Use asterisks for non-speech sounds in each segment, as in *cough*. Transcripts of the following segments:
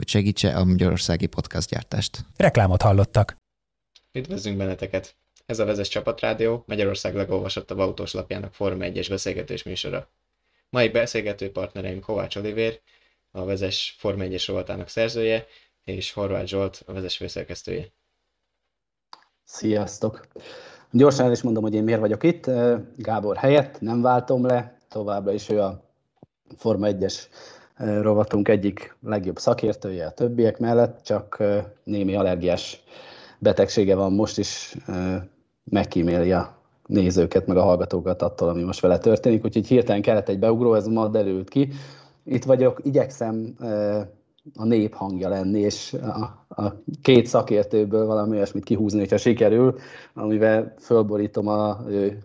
hogy segítse a magyarországi gyártást. Reklámot hallottak. Üdvözlünk benneteket! Ez a Vezes Csapatrádió, Magyarország legolvasottabb autós lapjának Forma 1-es beszélgetés műsora. Mai beszélgető partnereim Kovács Olivér, a Vezes Forma 1-es rovatának szerzője, és Horváth Zsolt, a Vezes főszerkesztője. Sziasztok! Gyorsan el is mondom, hogy én miért vagyok itt. Gábor helyett nem váltom le, továbbra is ő a Forma 1-es rovatunk egyik legjobb szakértője a többiek mellett, csak némi allergiás betegsége van most is, megkíméli a nézőket, meg a hallgatókat attól, ami most vele történik, úgyhogy hirtelen kellett egy beugró, ez ma derült ki. Itt vagyok, igyekszem a nép hangja lenni, és a, a két szakértőből valami olyasmit kihúzni, hogyha sikerül, amivel fölborítom a ő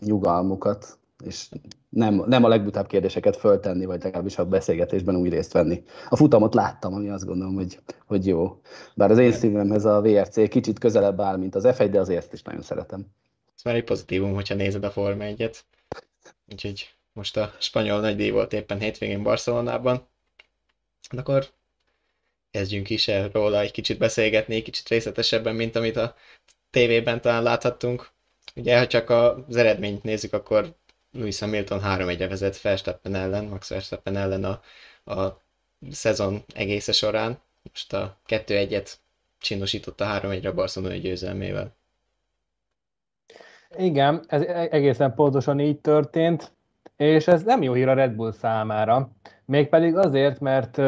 nyugalmukat, és nem, nem a legbutább kérdéseket föltenni, vagy legalábbis a beszélgetésben úgy részt venni. A futamot láttam, ami azt gondolom, hogy, hogy jó. Bár az én szívemhez a VRC kicsit közelebb áll, mint az F1, de azért is nagyon szeretem. Ez már egy pozitívum, hogyha nézed a Forma 1-et. Úgyhogy most a spanyol nagydíj volt éppen hétvégén Barcelonában. De akkor kezdjünk is el róla egy kicsit beszélgetni, kicsit részletesebben, mint amit a tévében talán láthattunk. Ugye, ha csak az eredményt nézzük, akkor Lewis Hamilton 3-1-re vezet Verstappen ellen, Max Verstappen ellen a, a szezon egésze során. Most a 2-1-et csinosította 3-1-re a győzelmével. Igen, ez egészen pontosan így történt, és ez nem jó hír a Red Bull számára. Mégpedig azért, mert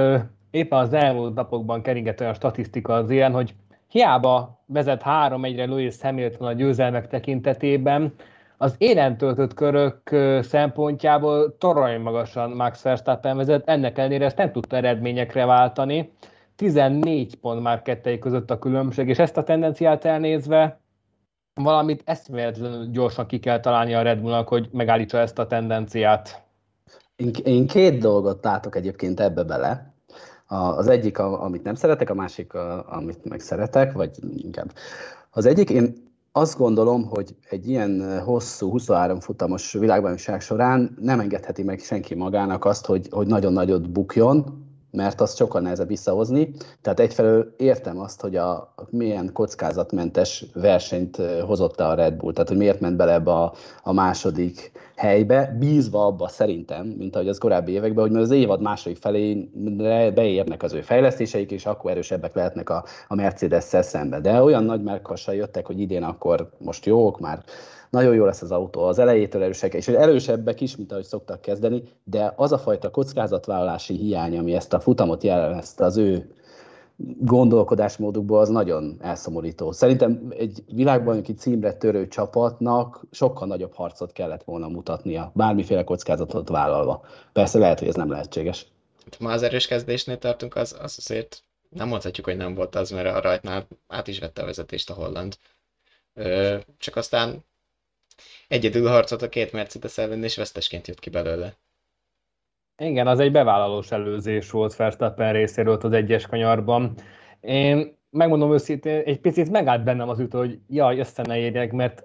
éppen az elmúlt napokban keringett olyan statisztika az ilyen, hogy hiába vezet 3-1-re Lewis Hamilton a győzelmek tekintetében, az élen töltött körök szempontjából torony magasan Max Verstappen vezet, ennek ellenére ezt nem tudta eredményekre váltani. 14 pont már kettei között a különbség, és ezt a tendenciát elnézve valamit eszméletlenül gyorsan ki kell találni a Red Bullnak, hogy megállítsa ezt a tendenciát. Én, én két dolgot látok egyébként ebbe bele. Az egyik, amit nem szeretek, a másik, amit meg szeretek, vagy inkább. Az egyik, én azt gondolom, hogy egy ilyen hosszú 23 futamos világbajnokság során nem engedheti meg senki magának azt, hogy, hogy nagyon nagyot bukjon, mert azt sokkal nehezebb visszahozni. Tehát egyfelől értem azt, hogy a, milyen kockázatmentes versenyt hozott a Red Bull, tehát hogy miért ment bele ebbe a, a második helybe, bízva abba szerintem, mint ahogy az korábbi években, hogy az évad második felé beérnek az ő fejlesztéseik, és akkor erősebbek lehetnek a, a Mercedes-szel szemben. De olyan nagy melkassal jöttek, hogy idén akkor most jók, már nagyon jó lesz az autó, az elejétől erősek, és erősebbek is, mint ahogy szoktak kezdeni, de az a fajta kockázatvállalási hiány, ami ezt a futamot jellemezte az ő gondolkodásmódukból, az nagyon elszomorító. Szerintem egy világbajnoki címre törő csapatnak sokkal nagyobb harcot kellett volna mutatnia, bármiféle kockázatot vállalva. Persze lehet, hogy ez nem lehetséges. Ma az erős kezdésnél tartunk, az, az azért nem mondhatjuk, hogy nem volt az, mert a rajtnál át is vette a vezetést a holland. Ö, csak aztán egyedül harcolt a két Mercedes ellen, és vesztesként jött ki belőle. Igen, az egy bevállalós előzés volt Verstappen részéről az egyes kanyarban. Én megmondom őszintén, egy picit megállt bennem az ütő, hogy jaj, össze ne érjek, mert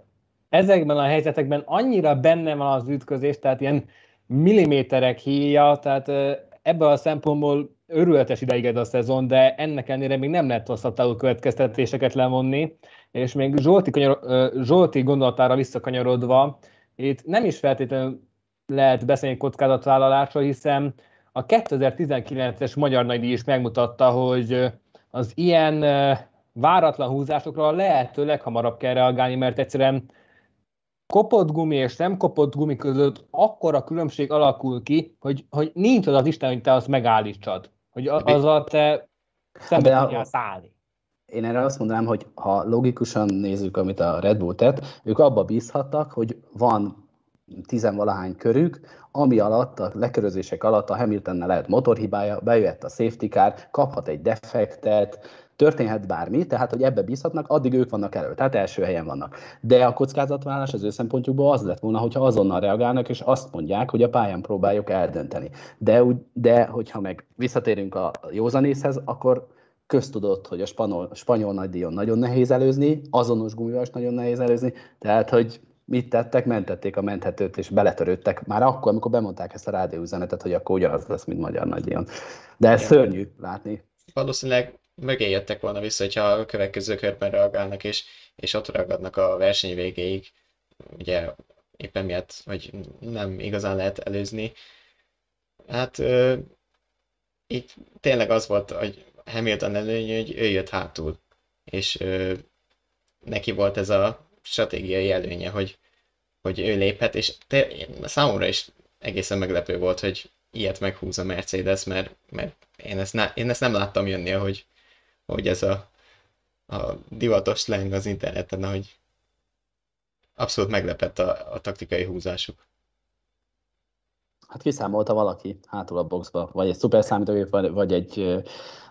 ezekben a helyzetekben annyira benne van az ütközés, tehát ilyen milliméterek híja, tehát ebből a szempontból örületes ideig ez a szezon, de ennek ellenére még nem lehet hosszabb következtetéseket levonni, és még Zsolti, kanyar, Zsolti gondolatára visszakanyarodva, itt nem is feltétlenül lehet beszélni kockázatvállalásról, hiszen a 2019-es Magyar Nagydíj is megmutatta, hogy az ilyen váratlan húzásokra lehető leghamarabb kell reagálni, mert egyszerűen kopott gumi és nem kopott gumi között akkora különbség alakul ki, hogy, hogy nincs az az Isten, hogy te azt megállítsad. Hogy azzal te szembe tudjál szállni. Én erre azt mondanám, hogy ha logikusan nézzük, amit a Red Bull tett, ők abba bízhattak, hogy van tizenvalahány körük, ami alatt, a lekörözések alatt a Hamiltonnel lehet motorhibája, bejöhet a safety car, kaphat egy defektet, történhet bármi, tehát hogy ebbe bízhatnak, addig ők vannak elő, tehát első helyen vannak. De a kockázatvállalás az ő szempontjukból az lett volna, hogyha azonnal reagálnak, és azt mondják, hogy a pályán próbáljuk eldönteni. De, de hogyha meg visszatérünk a józanészhez, akkor köztudott, hogy a spanyol, spanyol nagydíjon nagyon nehéz előzni, azonos gumival is nagyon nehéz előzni, tehát hogy mit tettek, mentették a menthetőt, és beletörődtek már akkor, amikor bemondták ezt a rádióüzenetet, hogy akkor ugyanaz lesz, mint magyar nagydíjon. De ez Igen. szörnyű látni. Valószínűleg mögé jöttek volna vissza, hogyha a következő körben reagálnak, és, és ott ragadnak a verseny végéig. Ugye éppen miatt, hogy nem igazán lehet előzni. Hát itt tényleg az volt, hogy Hamilton előny, hogy ő jött hátul, és ö, neki volt ez a stratégiai előnye, hogy, hogy ő léphet, és te, számomra is egészen meglepő volt, hogy ilyet meghúz a Mercedes, mert, mert én, ezt ne, én ezt nem láttam jönni, hogy, hogy ez a, a divatos slang az interneten, hogy abszolút meglepett a, a taktikai húzásuk. Hát kiszámolta valaki hátul a boxba, vagy egy szuper számítógép, vagy egy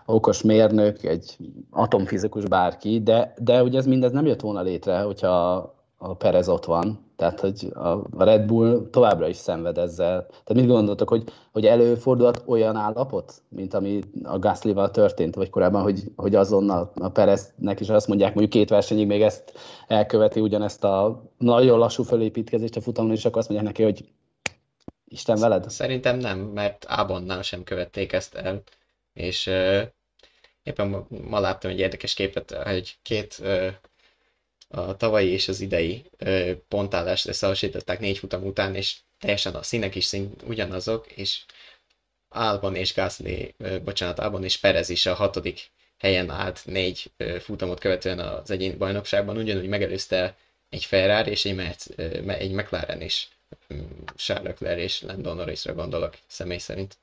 okos mérnök, egy atomfizikus bárki, de, de ugye ez mindez nem jött volna létre, hogyha a Perez ott van. Tehát, hogy a Red Bull továbbra is szenved ezzel. Tehát mit gondoltok, hogy, hogy előfordulhat olyan állapot, mint ami a Gasly-val történt, vagy korábban, hogy, hogy azonnal a Pereznek is azt mondják, mondjuk két versenyig még ezt elköveti ugyanezt a nagyon lassú fölépítkezést a futamon, és akkor azt mondják neki, hogy Isten veled? Szerintem nem, mert Ábonnál sem követték ezt el, és uh, éppen ma láttam egy érdekes képet, hogy két uh, a tavalyi és az idei uh, pontállást összehasonlították négy futam után, és teljesen a színek is szín ugyanazok, és Albon és Gasly, uh, bocsánat, Albon és Perez is a hatodik helyen állt négy uh, futamot követően az egyéni bajnokságban, ugyanúgy megelőzte egy Ferrari és egy, Merc, egy McLaren is Charles Leclerc és Lando Norrisra gondolok személy szerint.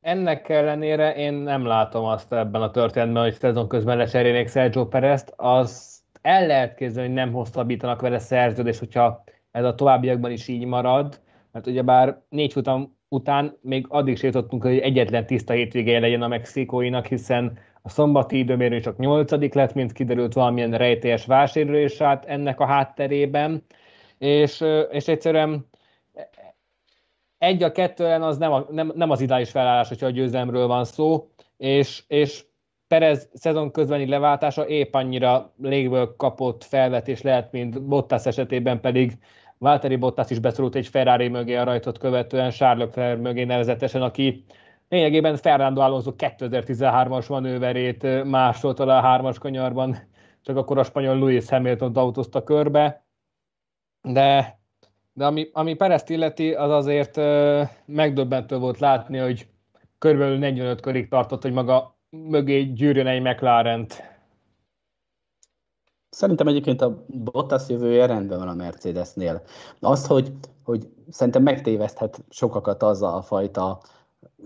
Ennek ellenére én nem látom azt ebben a történetben, hogy szezon közben lecserélnék Sergio Perez-t. Az el lehet képzelni, hogy nem hosszabbítanak vele szerződést, hogyha ez a továbbiakban is így marad, mert ugyebár négy futam után még addig is jutottunk, hogy egyetlen tiszta hétvégéje legyen a mexikóinak, hiszen a szombati időmérő csak nyolcadik lett, mint kiderült valamilyen rejtélyes vásárlás át ennek a hátterében és, és egyszerűen egy a kettően az nem, a, nem, nem az ideális felállás, hogyha a győzelemről van szó, és, és Perez szezon közbeni leváltása épp annyira légből kapott felvetés lehet, mint Bottas esetében pedig Valtteri Bottas is beszorult egy Ferrari mögé a rajtot követően, Charles Leclerc mögé nevezetesen, aki lényegében Fernando Alonso 2013-as manőverét másolta le a hármas kanyarban, csak akkor a spanyol Luis Hamilton autózta körbe de, de ami, ami Perezt illeti, az azért megdöbbentő volt látni, hogy körülbelül 45 körig tartott, hogy maga mögé gyűrjön egy mclaren. Szerintem egyébként a Bottas jövője rendben van a Mercedesnél. Azt, hogy, hogy szerintem megtéveszthet sokakat az a fajta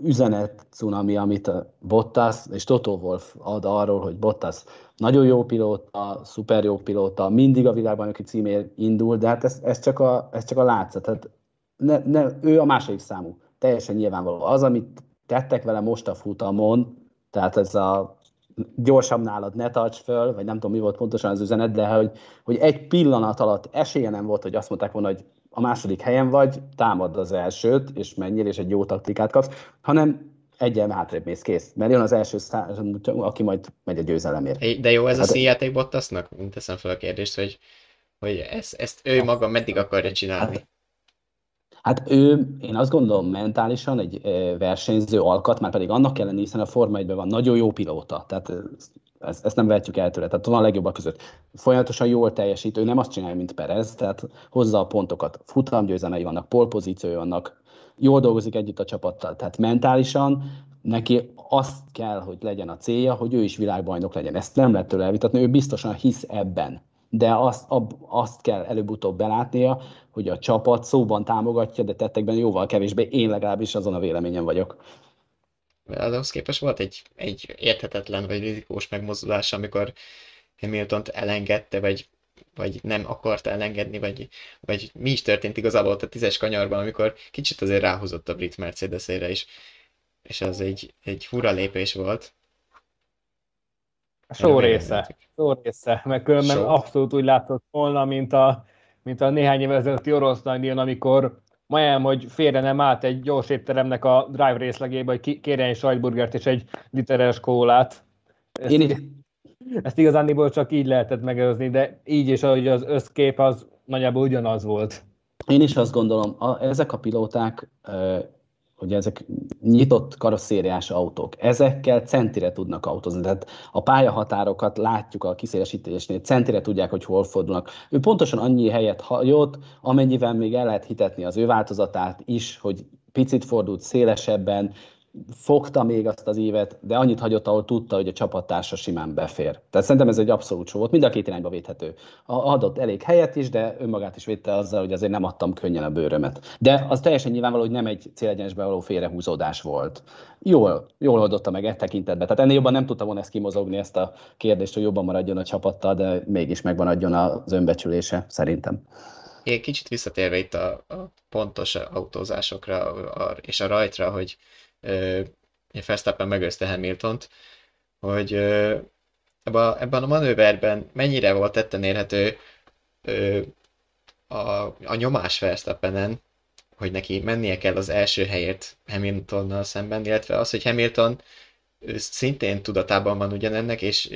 üzenet cunami, amit Bottas és Toto Wolf ad arról, hogy Bottas nagyon jó pilóta, szuper jó pilóta, mindig a világbajnoki címér indul, de hát ez, ez, csak, a, ez csak a látszat. Tehát ne, ne, ő a második számú. Teljesen nyilvánvaló. Az, amit tettek vele most a futamon, tehát ez a gyorsabb nálad, ne tarts föl, vagy nem tudom, mi volt pontosan az üzenet, de hogy, hogy egy pillanat alatt esélye nem volt, hogy azt mondták volna, hogy a második helyen vagy, támad az elsőt, és menjél, és egy jó taktikát kapsz, hanem egyen hátrébb mész, kész. Mert jön az első szá- aki majd megy a győzelemért. De jó ez hát, a színjáték Bottasnak? Teszem fel a kérdést, hogy, hogy ezt, ezt ő maga meddig akarja csinálni? Hát, Hát ő, én azt gondolom, mentálisan egy versenyző alkat, már pedig annak kellene, hiszen a Forma 1 van nagyon jó pilóta, tehát ezt, ezt nem vehetjük el tőle, tehát van a legjobbak között. Folyamatosan jól teljesít, ő nem azt csinálja, mint Perez, tehát hozza a pontokat, futamgyőzelmei vannak, polpozíciói vannak, jól dolgozik együtt a csapattal, tehát mentálisan neki azt kell, hogy legyen a célja, hogy ő is világbajnok legyen. Ezt nem lehet tőle elvitatni, ő biztosan hisz ebben. De azt, ab, azt kell előbb-utóbb belátnia, hogy a csapat szóban támogatja, de tettekben jóval kevésbé. Én legalábbis azon a véleményen vagyok. Ahhoz képest volt egy, egy érthetetlen vagy rizikós megmozdulás, amikor hamilton elengedte, vagy vagy nem akart elengedni, vagy, vagy mi is történt igazából ott a tízes kanyarban, amikor kicsit azért ráhozott a brit Mercedesére is, és az egy, egy fura lépés volt. Só része, só része, mert különben Show. abszolút úgy látott volna, mint a, mint a néhány évvel ezelőtti orosz nagydíjon, amikor majdnem, hogy félre nem állt egy gyors étteremnek a drive részlegébe, hogy kérjen egy sajtburgert és egy literes kólát. Ezt, Én... ezt igazándiból csak így lehetett megőzni, de így is, ahogy az összkép az nagyjából ugyanaz volt. Én is azt gondolom, a, ezek a pilóták hogy ezek nyitott karosszériás autók, ezekkel centire tudnak autózni. Tehát a pályahatárokat látjuk a kiszélesítésnél, centire tudják, hogy hol fordulnak. Ő pontosan annyi helyet hagyott, amennyivel még el lehet hitetni az ő változatát is, hogy picit fordult szélesebben, fogta még azt az évet, de annyit hagyott, ahol tudta, hogy a csapattársa simán befér. Tehát szerintem ez egy abszolút show volt, mind a két irányba védhető. Adott elég helyet is, de önmagát is védte azzal, hogy azért nem adtam könnyen a bőrömet. De az teljesen nyilvánvaló, hogy nem egy célegyenesbe való félrehúzódás volt. Jól, jól oldotta meg e tekintetben. Tehát ennél jobban nem tudta volna ezt kimozogni, ezt a kérdést, hogy jobban maradjon a csapattal, de mégis megmaradjon az önbecsülése, szerintem. Én kicsit visszatérve itt a, a pontos autózásokra a, és a rajtra, hogy Verstappen megőzte Hamiltont, hogy ebben a manőverben mennyire volt tetten érhető a, a nyomás Verstappenen, hogy neki mennie kell az első helyért Hamiltonnal szemben, illetve az, hogy Hamilton szintén tudatában van ugyanennek, és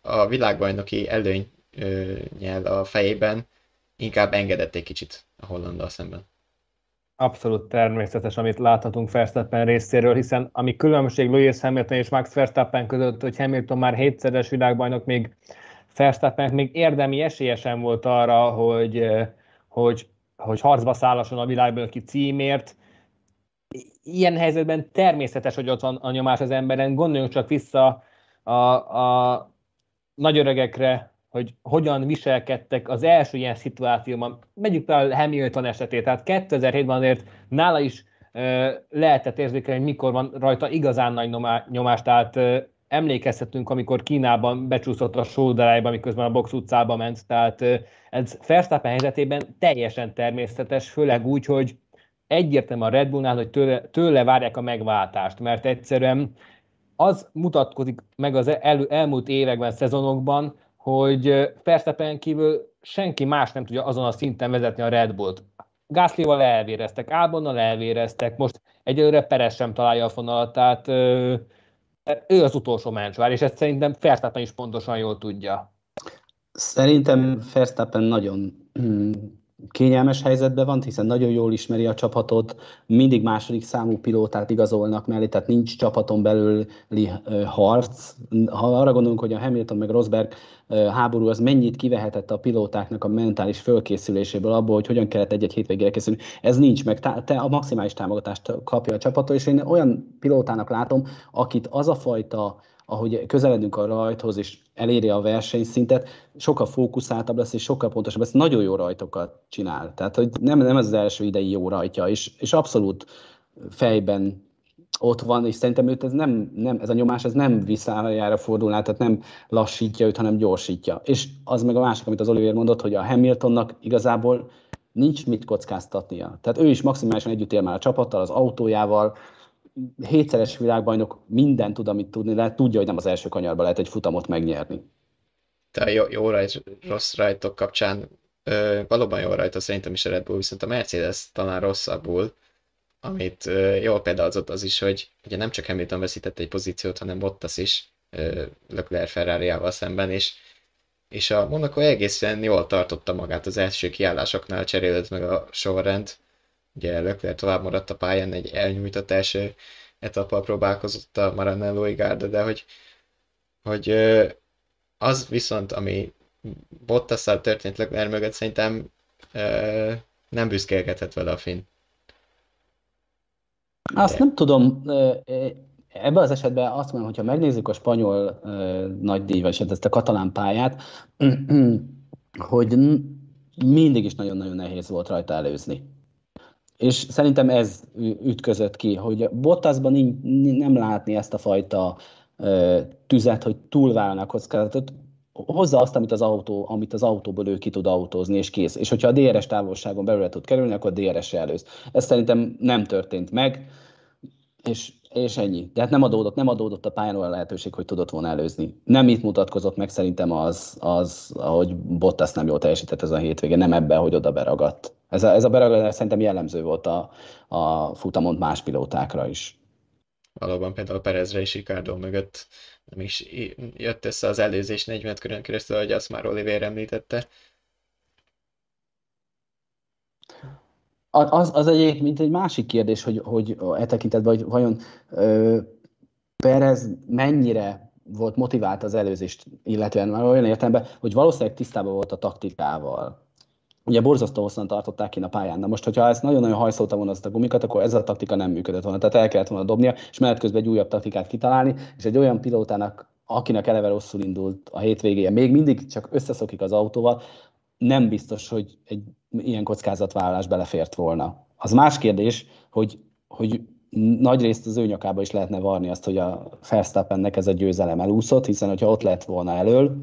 a világbajnoki előny nyel a fejében inkább engedett egy kicsit a hollandal szemben abszolút természetes, amit láthatunk Verstappen részéről, hiszen ami különbség Lewis Hamilton és Max Verstappen között, hogy Hamilton már hétszeres világbajnok, még Verstappen még érdemi esélye sem volt arra, hogy, eh, hogy, hogy harcba szállasson a világbajnoki címért. Ilyen helyzetben természetes, hogy ott van a nyomás az emberen. Gondoljunk csak vissza a, a nagyöregekre, hogy hogyan viselkedtek az első ilyen szituációban. Megyük fel Hamilton esetét, tehát 2007-ben azért nála is lehetett érzékelni, hogy mikor van rajta igazán nagy nyomás, tehát emlékezhetünk, amikor Kínában becsúszott a sódarájba, miközben a box utcába ment, tehát ez Verstappen helyzetében teljesen természetes, főleg úgy, hogy egyértelmű a Red Bullnál, hogy tőle, tőle várják a megváltást, mert egyszerűen az mutatkozik meg az el, elmúlt években, szezonokban, hogy Verstappen kívül senki más nem tudja azon a szinten vezetni a Red Bullt. Gászlival elvéreztek, Albonnal elvéreztek, most egyelőre Perez sem találja a fonalat, tehát ő az utolsó mencsvár, és ezt szerintem Verstappen is pontosan jól tudja. Szerintem Verstappen nagyon kényelmes helyzetben van, hiszen nagyon jól ismeri a csapatot, mindig második számú pilótát igazolnak mellé, tehát nincs csapaton belüli harc. Ha arra gondolunk, hogy a Hamilton meg Rosberg háború az mennyit kivehetett a pilótáknak a mentális fölkészüléséből, abból, hogy hogyan kellett egy-egy hétvégére készülni, ez nincs meg. Te a maximális támogatást kapja a csapattól, és én olyan pilótának látom, akit az a fajta ahogy közeledünk a rajthoz, és eléri a versenyszintet, sokkal fókuszáltabb lesz, és sokkal pontosabb lesz, nagyon jó rajtokat csinál. Tehát, hogy nem, nem ez az első idei jó rajtja, és, és abszolút fejben ott van, és szerintem őt ez, nem, nem, ez a nyomás ez nem visszájára fordulná, tehát nem lassítja őt, hanem gyorsítja. És az meg a másik, amit az Oliver mondott, hogy a Hamiltonnak igazából nincs mit kockáztatnia. Tehát ő is maximálisan együtt él már a csapattal, az autójával, hétszeres világbajnok minden tud, amit tudni lehet, tudja, hogy nem az első kanyarban lehet egy futamot megnyerni. Te jó, jó rajt, rossz rajtok kapcsán ö, valóban jó rajta szerintem is a Red Bull, viszont a Mercedes talán rosszabbul, amit ö, jól példázott az is, hogy ugye nem csak Hamilton veszített egy pozíciót, hanem Bottas is ö, Leclerc ferrari szemben, és, és a Monaco egészen jól tartotta magát az első kiállásoknál, cserélődött meg a sorrend, Ugye Leclerc tovább maradt a pályán, egy elnyújtott első etappal próbálkozott a Maranello Garda, de hogy, hogy az viszont, ami Bottasszal történt Leclerc mögött, szerintem nem büszkélkedhet vele a finn. Azt nem tudom, ebben az esetben azt mondom, hogyha megnézzük a spanyol nagydíj, vagy hát ezt a katalán pályát, *clears throat* hogy mindig is nagyon-nagyon nehéz volt rajta előzni és szerintem ez ütközött ki, hogy Bottasban nem látni ezt a fajta tüzet, hogy túlvállalnak kockázatot, hozza azt, amit az, autó, amit az autóból ő ki tud autózni, és kész. És hogyha a DRS távolságon belőle tud kerülni, akkor DRS előz. Ez szerintem nem történt meg, és és ennyi. De hát nem adódott, nem adódott a pályán olyan lehetőség, hogy tudott volna előzni. Nem itt mutatkozott meg szerintem az, az ahogy Bottas nem jól teljesített ez a hétvége, nem ebben, hogy oda beragadt. Ez a, ez a beragadás szerintem jellemző volt a, a futamon más pilótákra is. Valóban például Perezre és Ricardo mögött nem is jött össze az előzés 40 körön keresztül, hogy azt már Oliver említette. Az, az egyébként mint egy másik kérdés, hogy, hogy e tekintetben, hogy vajon ö, Perez mennyire volt motivált az előzést, illetve már olyan értelemben, hogy valószínűleg tisztában volt a taktikával. Ugye borzasztó hosszan tartották ki a pályán. Na most, hogyha ezt nagyon-nagyon hajszolta volna azt a gumikat, akkor ez a taktika nem működött volna. Tehát el kellett volna dobnia, és menet közben egy újabb taktikát kitalálni, és egy olyan pilótának, akinek eleve rosszul indult a hétvégéje, még mindig csak összeszokik az autóval, nem biztos, hogy egy ilyen kockázatvállalás belefért volna. Az más kérdés, hogy, hogy nagy részt az ő nyakába is lehetne varni azt, hogy a Verstappennek ez a győzelem elúszott, hiszen hogyha ott lett volna elől,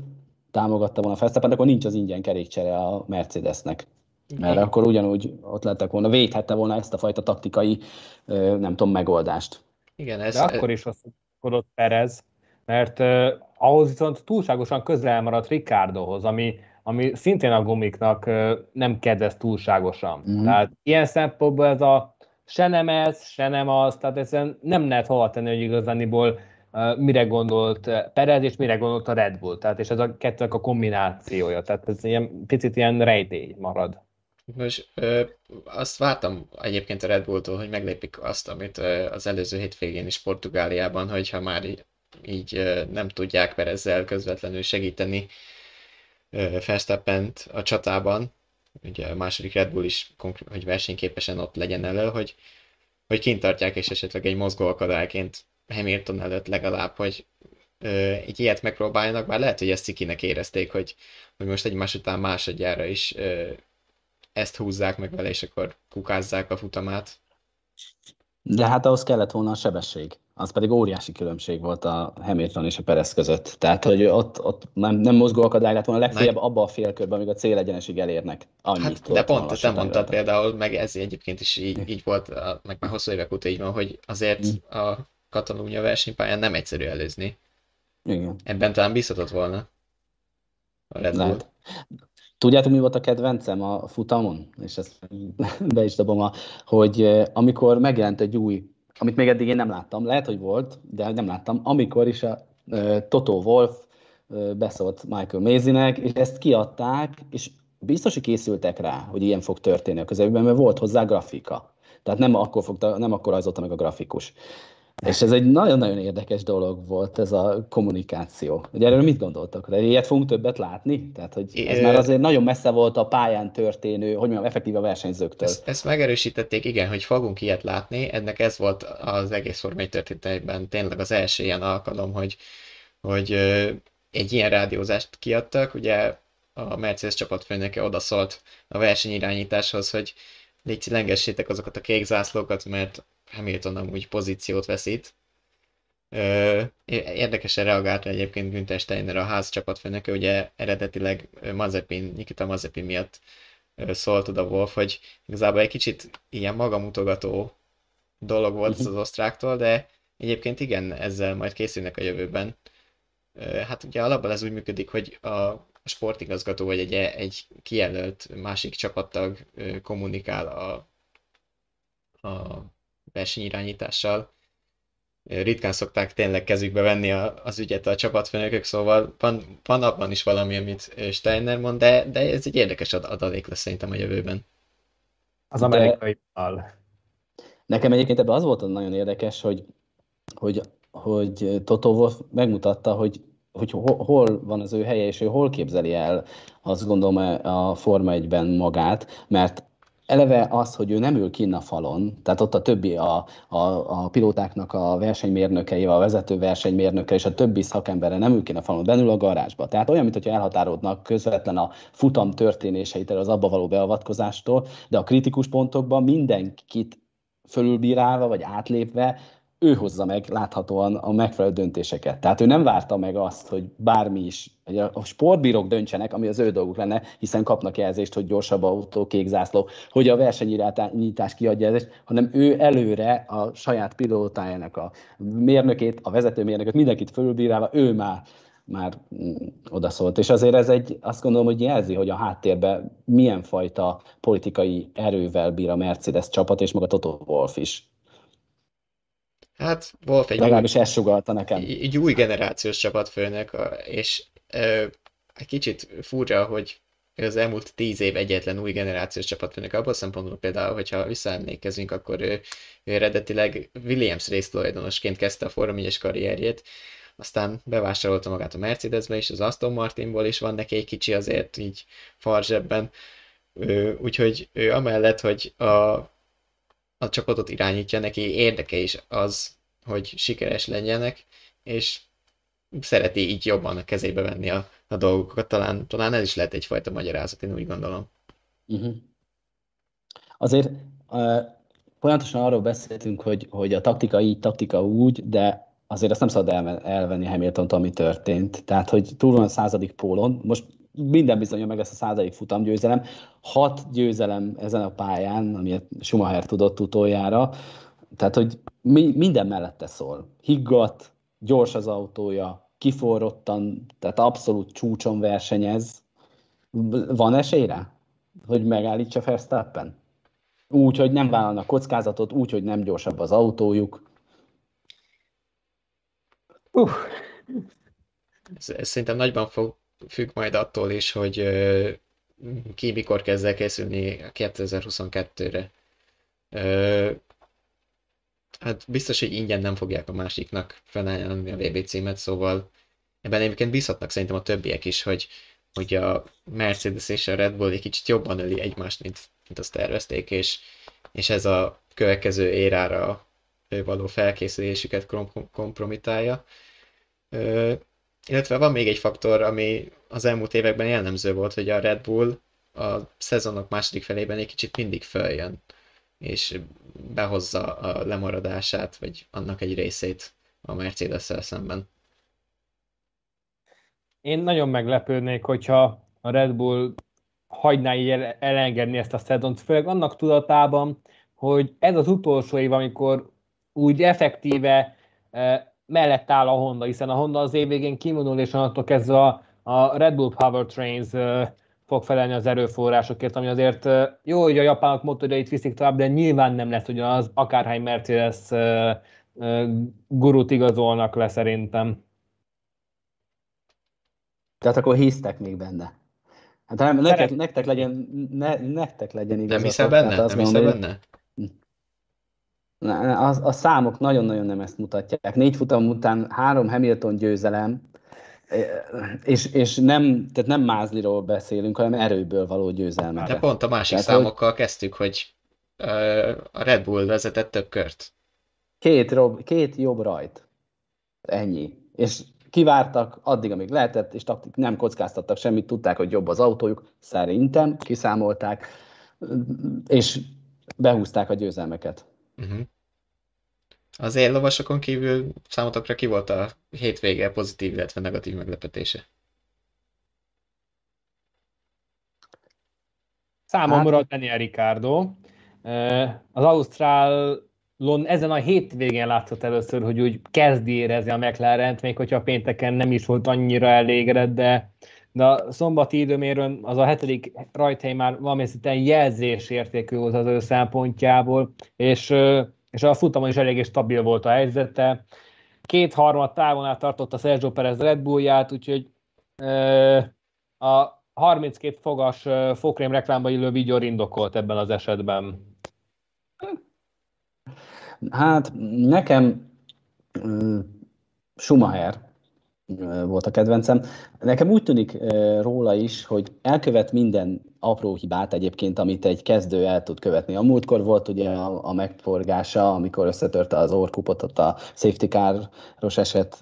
támogatta volna a Verstappen, akkor nincs az ingyen kerékcsere a Mercedesnek. Mert Igen. akkor ugyanúgy ott lettek volna, védhette volna ezt a fajta taktikai, nem tudom, megoldást. Igen, ez, De akkor is azt mondott Perez, mert uh, ahhoz viszont túlságosan közel elmaradt Ricardohoz, ami ami szintén a gumiknak nem kedvez túlságosan. Mm. Tehát ilyen szempontból ez a se nem ez, se nem az, tehát ezen nem lehet hova tenni, hogy igazániból mire gondolt Perez, és mire gondolt a Red Bull. Tehát, és ez a kettőnek a kombinációja. Tehát ez ilyen picit ilyen rejtély marad. Most ö, azt vártam egyébként a Red Bulltól, hogy meglépik azt, amit ö, az előző hétvégén is Portugáliában, hogyha már így, ö, nem tudják Perezzel közvetlenül segíteni, Verstappent a csatában, ugye a második Red Bull is, hogy versenyképesen ott legyen elő, hogy, hogy kint tartják, és esetleg egy mozgó akadályként Hamilton előtt legalább, hogy ö, egy ilyet megpróbáljanak, bár lehet, hogy ezt cikinek érezték, hogy, hogy most egymás után másodjára is ö, ezt húzzák meg vele, és akkor kukázzák a futamát. De hát ahhoz kellett volna a sebesség az pedig óriási különbség volt a Hamilton és a Perez között. Tehát, hogy ott, ott nem, nem mozgó akadály lett volna legfeljebb abba a félkörben, amíg a célegyenesig elérnek. Annyit hát, de pont, te mondtad például, meg ez egyébként is így, így volt, meg már hosszú évek óta így van, hogy azért mm. a Katalónia versenypályán nem egyszerű előzni. Igen. Ebben talán bízhatott volna a Red Bull. Tudjátok, mi volt a kedvencem a futamon? És ezt be is dobom, a, hogy amikor megjelent egy új amit még eddig én nem láttam, lehet, hogy volt, de nem láttam, amikor is a uh, Toto Wolf uh, beszólt Michael Mazinek, és ezt kiadták, és biztos, hogy készültek rá, hogy ilyen fog történni a közelben, mert volt hozzá grafika. Tehát nem akkor, fogta, nem akkor rajzolta meg a grafikus. És ez egy nagyon-nagyon érdekes dolog volt ez a kommunikáció. Ugye erről mit gondoltak? De ilyet fogunk többet látni? Tehát, hogy ez é, már azért nagyon messze volt a pályán történő, hogy mondjam, effektív a versenyzőktől. Ezt, ezt megerősítették, igen, hogy fogunk ilyet látni. Ennek ez volt az egész formai történetben tényleg az első ilyen alkalom, hogy, hogy egy ilyen rádiózást kiadtak. Ugye a Mercedes csapatfőnöke odaszólt a versenyirányításhoz, hogy légy lengessétek azokat a kék zászlókat, mert Hamilton amúgy pozíciót veszít. Érdekesen reagált egyébként Günther Steiner a ház csapatfőnöke, ugye eredetileg Mazepin, Nikita Mazepin miatt szólt oda Wolf, hogy igazából egy kicsit ilyen magamutogató dolog volt ez az mhm. osztráktól, de egyébként igen, ezzel majd készülnek a jövőben. Hát ugye alapban ez úgy működik, hogy a sportigazgató vagy egy, egy kijelölt másik csapattag kommunikál a, a versenyirányítással. Ritkán szokták tényleg kezükbe venni a, az ügyet a csapatfőnökök, szóval van, van abban is valami, amit Steiner mond, de, de ez egy érdekes adalék lesz szerintem a jövőben. Az amerikai de... Nekem egyébként ebben az volt nagyon érdekes, hogy, hogy, hogy Toto Wolff megmutatta, hogy hogy hol van az ő helye, és ő hol képzeli el, azt gondolom a Forma 1-ben magát, mert eleve az, hogy ő nem ül kinn a falon, tehát ott a többi a, a, a pilótáknak a versenymérnökei, a vezető versenymérnöke és a többi szakembere nem ül kinn a falon, benül a garázsba. Tehát olyan, mintha elhatárolódnak közvetlen a futam történéseitől, az abba való beavatkozástól, de a kritikus pontokban mindenkit fölülbírálva vagy átlépve ő hozza meg láthatóan a megfelelő döntéseket. Tehát ő nem várta meg azt, hogy bármi is, hogy a sportbírók döntsenek, ami az ő dolguk lenne, hiszen kapnak jelzést, hogy gyorsabb autó, kék zászló, hogy a versenynyitás kiadja jelzést, hanem ő előre a saját pilótájának a mérnökét, a vezetőmérnököt, mindenkit fölbírálva, ő már már odaszólt. És azért ez egy, azt gondolom, hogy jelzi, hogy a háttérben milyen fajta politikai erővel bír a Mercedes csapat, és maga Toto Wolf is. Hát Wolf egy Legalábbis ezt sugalta nekem. Egy új generációs csapatfőnök, és ö, egy kicsit furcsa, hogy az elmúlt tíz év egyetlen új generációs csapatfőnök. Abban szempontból például, hogyha visszaemlékezünk, akkor ő, ő eredetileg Williams résztulajdonosként kezdte a Form 1 karrierjét, aztán bevásárolta magát a Mercedesbe is, az Aston Martinból is van neki egy kicsi azért így farzsebben, úgyhogy ő amellett, hogy a, a csapatot irányítja, neki érdeke is az, hogy sikeres legyenek, és szereti így jobban a kezébe venni a, a dolgokat, talán, talán ez is lehet egyfajta magyarázat, én úgy gondolom. Uh-huh. Azért uh, pontosan arról beszéltünk, hogy, hogy a taktika így, taktika úgy, de azért azt nem szabad el, elvenni hamilton ami történt. Tehát, hogy túl van a századik pólon, most minden bizonyos meg lesz a századik futamgyőzelem. Hat győzelem ezen a pályán, amit Schumacher tudott utoljára. Tehát, hogy mi, minden mellette szól. Higgadt, gyors az autója, kiforrottan, tehát abszolút csúcson versenyez. Van esélyre, hogy megállítsa Verstappen? Úgy, hogy nem vállalnak kockázatot, úgy, hogy nem gyorsabb az autójuk. Uh. Szerintem nagyban fog, függ majd attól is, hogy ki mikor kezd el készülni 2022-re. Uh, hát biztos, hogy ingyen nem fogják a másiknak felajánlani a VB címet, szóval ebben egyébként bízhatnak szerintem a többiek is, hogy, hogy a Mercedes és a Red Bull egy kicsit jobban öli egymást, mint, mint azt tervezték, és, és ez a következő érára való felkészülésüket kompromitálja. Illetve van még egy faktor, ami az elmúlt években jellemző volt, hogy a Red Bull a szezonok második felében egy kicsit mindig följön, és behozza a lemaradását, vagy annak egy részét a Mercedes-szel szemben. Én nagyon meglepődnék, hogyha a Red Bull hagyná így elengedni ezt a szezont, főleg annak tudatában, hogy ez az utolsó év, amikor úgy effektíve mellett áll a Honda, hiszen a Honda az év végén kimondul, és onnantól kezdve a, a Red Bull Powertrains fog felelni az erőforrásokért, ami azért jó, hogy a japánok motorjait viszik tovább, de nyilván nem lesz ugyanaz, akárhány Mercedes gurút igazolnak le szerintem. Tehát akkor hisztek még benne. Hát nem, nektek, nektek legyen, ne, nektek legyen igazatok. Nem hiszel benne? Nem hiszel benne? A, a számok nagyon-nagyon nem ezt mutatják. Négy futam után három Hamilton győzelem, és, és nem, tehát nem mázliról beszélünk, hanem erőből való győzelme. De pont a másik tehát, számokkal hogy... kezdtük, hogy a Red Bull vezetett több kört. Két, rob, két jobb rajt. Ennyi. És kivártak addig, amíg lehetett, és nem kockáztattak semmit, tudták, hogy jobb az autójuk, szerintem kiszámolták, és behúzták a győzelmeket. Uh-huh. Az éllovasokon kívül számotokra ki volt a hétvége pozitív, illetve negatív meglepetése? Számomra hát... Daniel Ricardo. Az Ausztrálon ezen a hétvégén látszott először, hogy úgy kezdi érezni a mclaren még hogyha pénteken nem is volt annyira elégedett, de de a szombati időméről az a hetedik rajthely már valami szinten jelzésértékű volt az ő szempontjából, és, és a futamon is eléggé stabil volt a helyzete. Két-harmad távon át tartott a Sergio Perez Red Bullját, úgyhogy a 32 fogas fokrém reklámba illő videó indokolt ebben az esetben. Hát nekem Schumacher volt a kedvencem. Nekem úgy tűnik róla is, hogy elkövet minden apró hibát egyébként, amit egy kezdő el tud követni. A múltkor volt ugye a, a megforgása, amikor összetörte az orkupot ott a safety car-os eset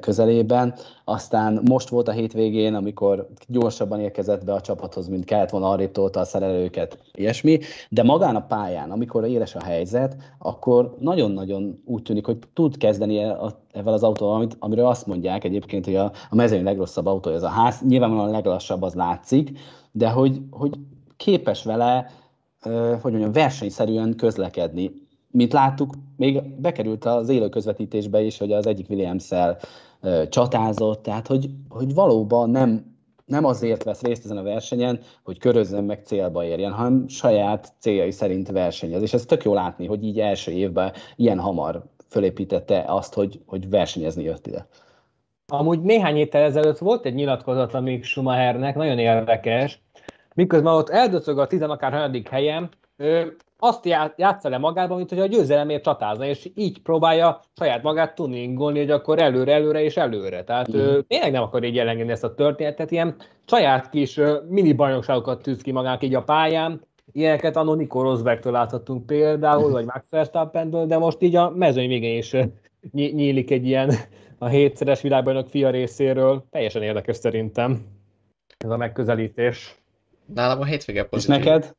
közelében, aztán most volt a hétvégén, amikor gyorsabban érkezett be a csapathoz, mint kellett volna, arrébb tolta a szerelőket, ilyesmi, de magán a pályán, amikor éles a helyzet, akkor nagyon-nagyon úgy tűnik, hogy tud kezdeni ezzel az autóval, amit, amiről azt mondják egyébként, hogy a, a mezőny legrosszabb autója ez a ház, nyilvánvalóan leglassabb az látszik, de hogy, hogy képes vele, hogy mondjam, versenyszerűen közlekedni. Mint láttuk, még bekerült az élő közvetítésbe is, hogy az egyik Williams-szel csatázott, tehát hogy, hogy valóban nem, nem azért vesz részt ezen a versenyen, hogy körözzön meg célba érjen, hanem saját céljai szerint versenyez. És ez tök jó látni, hogy így első évben ilyen hamar fölépítette azt, hogy, hogy versenyezni jött ide. Amúgy néhány héttel ezelőtt volt egy nyilatkozat a Mick Schumachernek, nagyon érdekes, miközben ott eldöcög a tizenakár hanyadik helyen, ő azt játsza le magában, mint hogy a győzelemért csatázna, és így próbálja saját magát tuningolni, hogy akkor előre, előre és előre. Tehát mm. ő tényleg nem akar így elengedni ezt a történetet, ilyen saját kis mini bajnokságokat tűz ki magának így a pályán, Ilyeneket a Nico Rosbergtől láthattunk például, vagy Max Verstappenből, de most így a mezőny végén is nyílik egy ilyen a hétszeres világbajnok fia részéről. Teljesen érdekes szerintem ez a megközelítés. Nálam a hétvége pozitív. És neked?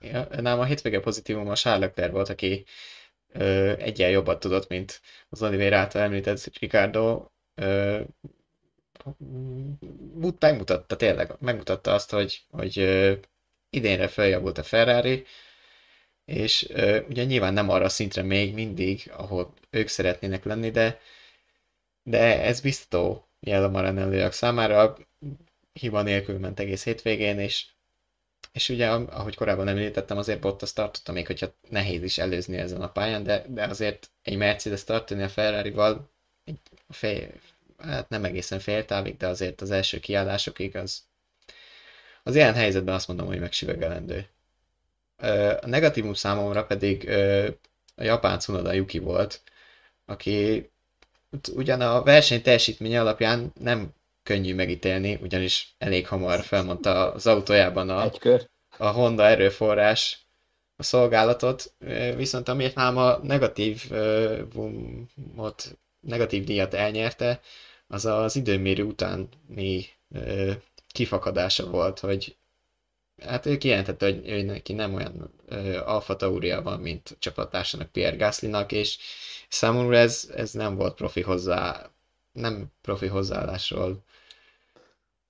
Ja, nálam a hétvége pozitívum a Charles Leclerc volt, aki ö, egyen jobbat tudott, mint az Oliver által említett Ricardo. Ö, megmutatta tényleg, megmutatta azt, hogy, hogy ö, idénre feljavult a Ferrari, és ugye nyilván nem arra szintre még mindig, ahol ők szeretnének lenni, de de ez biztató jel a Maranelliak számára, hiba nélkül ment egész hétvégén, és, és ugye, ahogy korábban említettem, azért Bottas tartotta, még hogyha nehéz is előzni ezen a pályán, de, de azért egy Mercedes tartani a Ferrari-val, egy fél, hát nem egészen fél távig, de azért az első kiállásokig az, az ilyen helyzetben azt mondom, hogy megsüvegelendő. A negatívum számomra pedig a japán Tsunoda Yuki volt, aki ugyan a verseny teljesítménye alapján nem könnyű megítélni, ugyanis elég hamar felmondta az autójában a, a Honda erőforrás a szolgálatot, viszont amiért nálam a negatív, mot, negatív díjat elnyerte, az az időmérő utáni kifakadása volt, hogy hát ő kijelentette, hogy ő neki nem olyan alfa Tauria van, mint csapattársának Pierre Gaslynak, és számomra ez, ez nem volt profi hozzá, nem profi hozzáállásról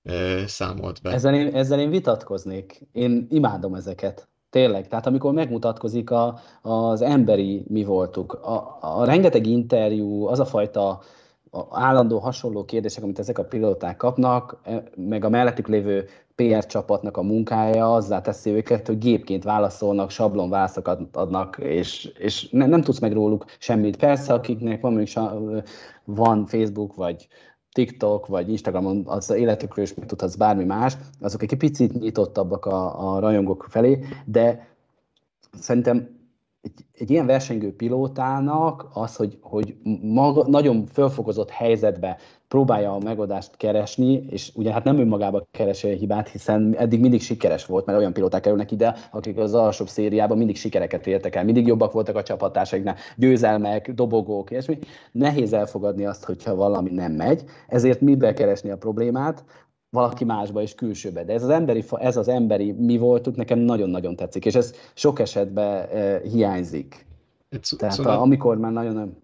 ö, számolt be. Ezzel én, ezzel én vitatkoznék. Én imádom ezeket. Tényleg. Tehát amikor megmutatkozik a, az emberi mi voltuk, a, a rengeteg interjú, az a fajta állandó hasonló kérdések, amit ezek a pilóták kapnak, e, meg a mellettük lévő PR csapatnak a munkája azzá teszi őket, hogy gépként válaszolnak, sablon válaszokat adnak, és, és ne, nem tudsz meg róluk semmit. Persze, akiknek van, mondjuk, van Facebook, vagy TikTok, vagy Instagramon az életükről is megtudhatsz bármi más, azok egy picit nyitottabbak a, a rajongók felé, de szerintem egy, egy ilyen versengő pilótának az, hogy, hogy maga, nagyon fölfokozott helyzetbe próbálja a megoldást keresni, és ugye hát nem önmagába keresi a hibát, hiszen eddig mindig sikeres volt, mert olyan pilóták kerülnek ide, akik az alsóbb szériában mindig sikereket értek el, mindig jobbak voltak a csapattársaiknál, győzelmek, dobogók, és mi. Nehéz elfogadni azt, hogyha valami nem megy, ezért mibe keresni a problémát, valaki másba és külsőbe. De ez az emberi, ez az emberi mi voltunk, nekem nagyon-nagyon tetszik, és ez sok esetben e, hiányzik. Tehát a, amikor már nagyon nem...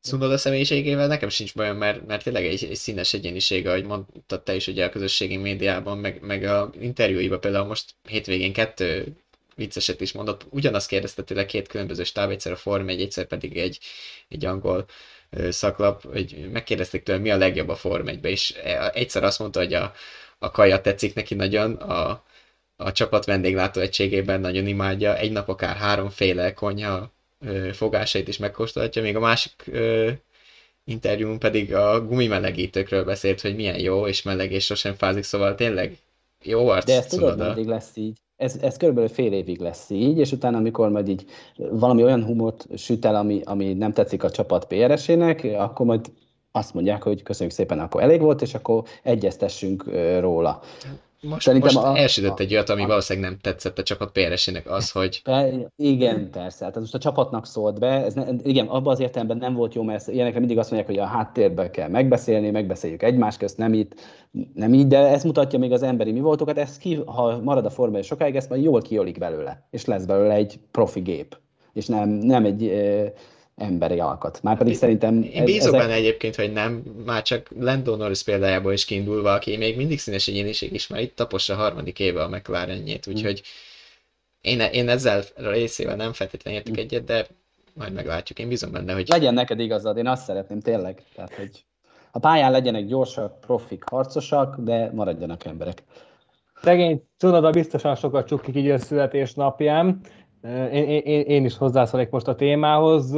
Szunoda személyiségével nekem sincs bajom, mert, mert tényleg egy, egy színes egyéniség, ahogy mondtad te is ugye a közösségi médiában, meg, meg a interjúiban például most hétvégén kettő vicceset is mondott, ugyanazt kérdezte tőle két különböző stáb, egyszer a Form 1, egyszer pedig egy, egy angol szaklap, hogy megkérdezték tőle, mi a legjobb a Form 1 és e, egyszer azt mondta, hogy a, a kaja tetszik neki nagyon, a, a csapat vendéglátó egységében nagyon imádja, egy nap akár háromféle konyha fogásait is megkóstolhatja, még a másik ö, interjún pedig a gumimelegítőkről beszélt, hogy milyen jó és meleg és sosem fázik, szóval tényleg jó arc. De ezt tudod, meddig lesz így? Ez, ez körülbelül fél évig lesz így, és utána, amikor majd így valami olyan humort süt el, ami, ami nem tetszik a csapat PRS-ének, akkor majd azt mondják, hogy köszönjük szépen, akkor elég volt, és akkor egyeztessünk róla. Most, Szerintem most a, elsütött egy olyat, ami a, valószínűleg nem tetszett a csapat PRS-ének az, hogy... Igen, persze. Tehát most a csapatnak szólt be, ez ne, igen, abban az értelemben nem volt jó, mert ilyenekre mindig azt mondják, hogy a háttérbe kell megbeszélni, megbeszéljük egymás közt, nem itt, nem így, de ez mutatja még az emberi mi voltokat, ez ki, ha marad a forma sokáig, ezt majd jól kiolik belőle, és lesz belőle egy profi gép, és nem, nem egy emberi alkat. Már pedig szerintem... Én bízok ezek... benne egyébként, hogy nem, már csak Lando Norris példájából is kiindulva, aki még mindig színes egyéniség is, már itt tapossa a harmadik éve a McLarenjét, hmm. úgyhogy én, én ezzel a részével nem feltétlenül értek hmm. egyet, de majd meglátjuk. Én bízom benne, hogy... Legyen neked igazad, én azt szeretném tényleg. Tehát, hogy a pályán legyenek gyorsak, profik, harcosak, de maradjanak emberek. Szegény Cunoda biztosan sokat csukik így a születésnapján. Én, én, én is hozzászólok most a témához.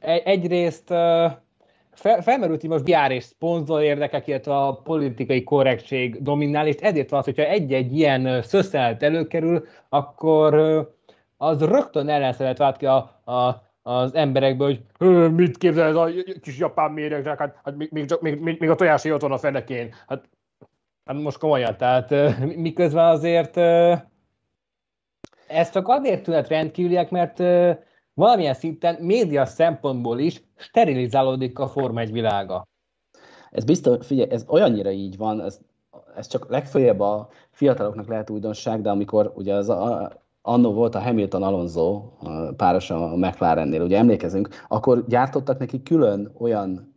Egyrészt fel, felmerült hogy most PR és szponzor érdekek, illetve a politikai korrektség dominál, és ezért van az, hogyha egy-egy ilyen szösszenet előkerül, akkor az rögtön ellenszeret vált ki a, a, az emberekből, hogy mit képzel ez a kis japán méregzsák, hát, hát még, még, még, még, a tojás ott van a fenekén. Hát, hát most komolyan, tehát miközben azért ez csak azért tűnet rendkívüliek, mert valamilyen szinten média szempontból is sterilizálódik a Forma 1 világa. Ez biztos, figyelj, ez olyannyira így van, ez, ez csak legfőjebb a fiataloknak lehet újdonság, de amikor ugye az a, annó volt a Hamilton Alonso páros a McLarennél, ugye emlékezünk, akkor gyártottak neki külön olyan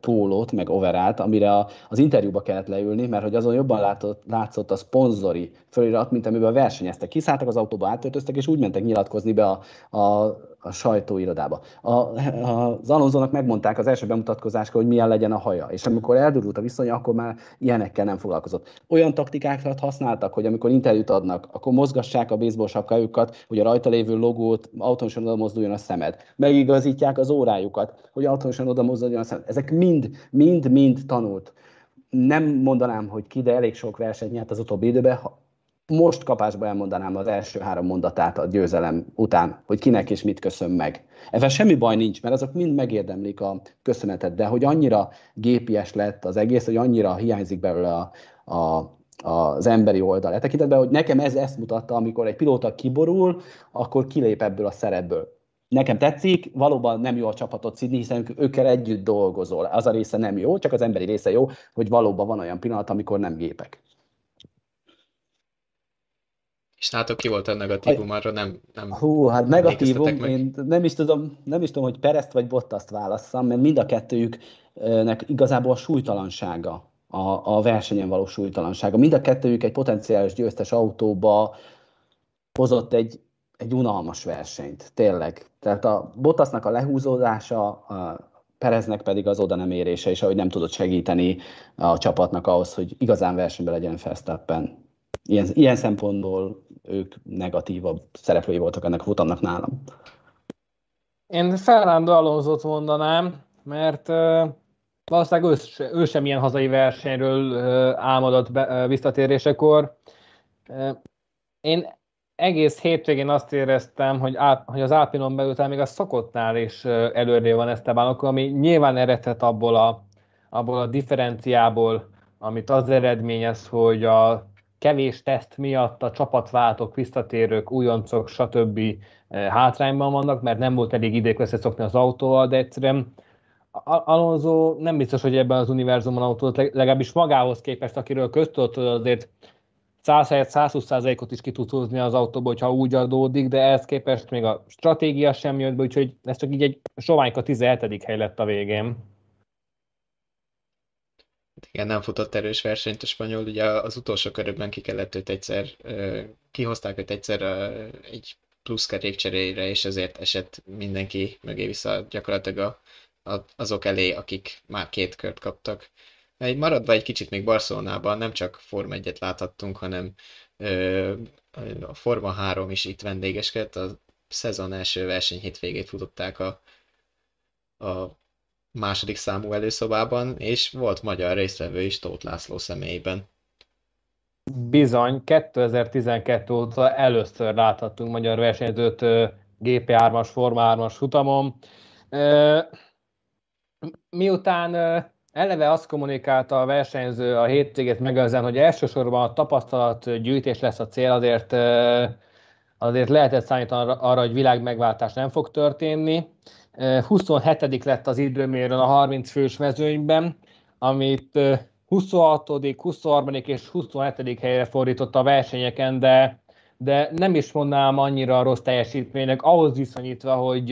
pólót, meg overált, amire a, az interjúba kellett leülni, mert hogy azon jobban látott, látszott a szponzori fölirat, mint amiben versenyeztek. Kiszálltak az autóba, átöltöztek, és úgy mentek nyilatkozni be a, a a sajtóirodába. A, a, az Alonsonak megmondták az első bemutatkozáskor, hogy milyen legyen a haja, és amikor eldurult a viszony, akkor már ilyenekkel nem foglalkozott. Olyan taktikákat használtak, hogy amikor interjút adnak, akkor mozgassák a baseball sapkájukat, hogy a rajta lévő logót autonosan oda mozduljon a szemed. Megigazítják az órájukat, hogy autonosan oda mozduljon a szemed. Ezek mind, mind, mind tanult. Nem mondanám, hogy ki, de elég sok versenyt nyert az utóbbi időben most kapásba elmondanám az első három mondatát a győzelem után, hogy kinek és mit köszön meg. Ezzel semmi baj nincs, mert azok mind megérdemlik a köszönetet, de hogy annyira gépies lett az egész, hogy annyira hiányzik belőle a, a, az emberi oldal. E tekintetben, hogy nekem ez ezt mutatta, amikor egy pilóta kiborul, akkor kilép ebből a szerepből. Nekem tetszik, valóban nem jó a csapatot szidni, hiszen őkkel együtt dolgozol. Az a része nem jó, csak az emberi része jó, hogy valóban van olyan pillanat, amikor nem gépek. És nálatok ki volt a negatívum, arra nem, nem Hú, hát negatívum, én nem is, tudom, nem is tudom, hogy Perezt vagy Bottaszt válasszam, mert mind a kettőjüknek igazából a súlytalansága, a, a versenyen való súlytalansága. Mind a kettőjük egy potenciális győztes autóba hozott egy, egy unalmas versenyt, tényleg. Tehát a Bottasnak a lehúzódása, a Pereznek pedig az oda nem érése, és ahogy nem tudott segíteni a csapatnak ahhoz, hogy igazán versenyben legyen Verstappen. Ilyen, ilyen szempontból ők negatívabb szereplői voltak ennek a futamnak nálam. Én Fernando Alonso-t mondanám, mert uh, valószínűleg ő, ő sem ilyen hazai versenyről uh, álmodott be, uh, visszatérésekor. Uh, én egész hétvégén azt éreztem, hogy, á, hogy az Alpinon belül még a szokottnál is előre van Esteban, ami nyilván eredhet abból a, abból a differenciából, amit az eredményez, hogy a kevés teszt miatt a csapatváltók, visszatérők, újoncok, stb. Hátrányban vannak, mert nem volt elég idék összeszokni az autóval, de egyszerűen Alonso nem biztos, hogy ebben az univerzumban autót legalábbis magához képest, akiről köztudott, azért 100-120%-ot is ki tud húzni az autóból, hogyha úgy adódik, de ehhez képest még a stratégia sem jött be, úgyhogy ez csak így egy soványka 17. hely lett a végén. Igen, nem futott erős versenyt a spanyol, ugye az utolsó körökben ki kellett őt egyszer, kihozták őt egyszer egy plusz kerékcserére, és ezért esett mindenki mögé vissza gyakorlatilag a, a, azok elé, akik már két kört kaptak. Egy maradva egy kicsit még Barcelonában nem csak Forma 1-et láthattunk, hanem ö, a Forma 3 is itt vendégeskedett, a szezon első verseny hétvégét futották a, a második számú előszobában, és volt magyar résztvevő is Tóth László személyében. Bizony, 2012 óta először láthattunk magyar versenyzőt GP3-as, Forma 3-as futamon. Miután eleve azt kommunikálta a versenyző a hétvégét megelőzően, hogy elsősorban a tapasztalat gyűjtés lesz a cél, azért, azért lehetett számítani arra, hogy világ megváltás nem fog történni. 27. lett az időmérőn a 30 fős mezőnyben, amit 26., 23. és 27. helyre fordított a versenyeken, de, de nem is mondnám annyira rossz teljesítménynek, ahhoz viszonyítva, hogy,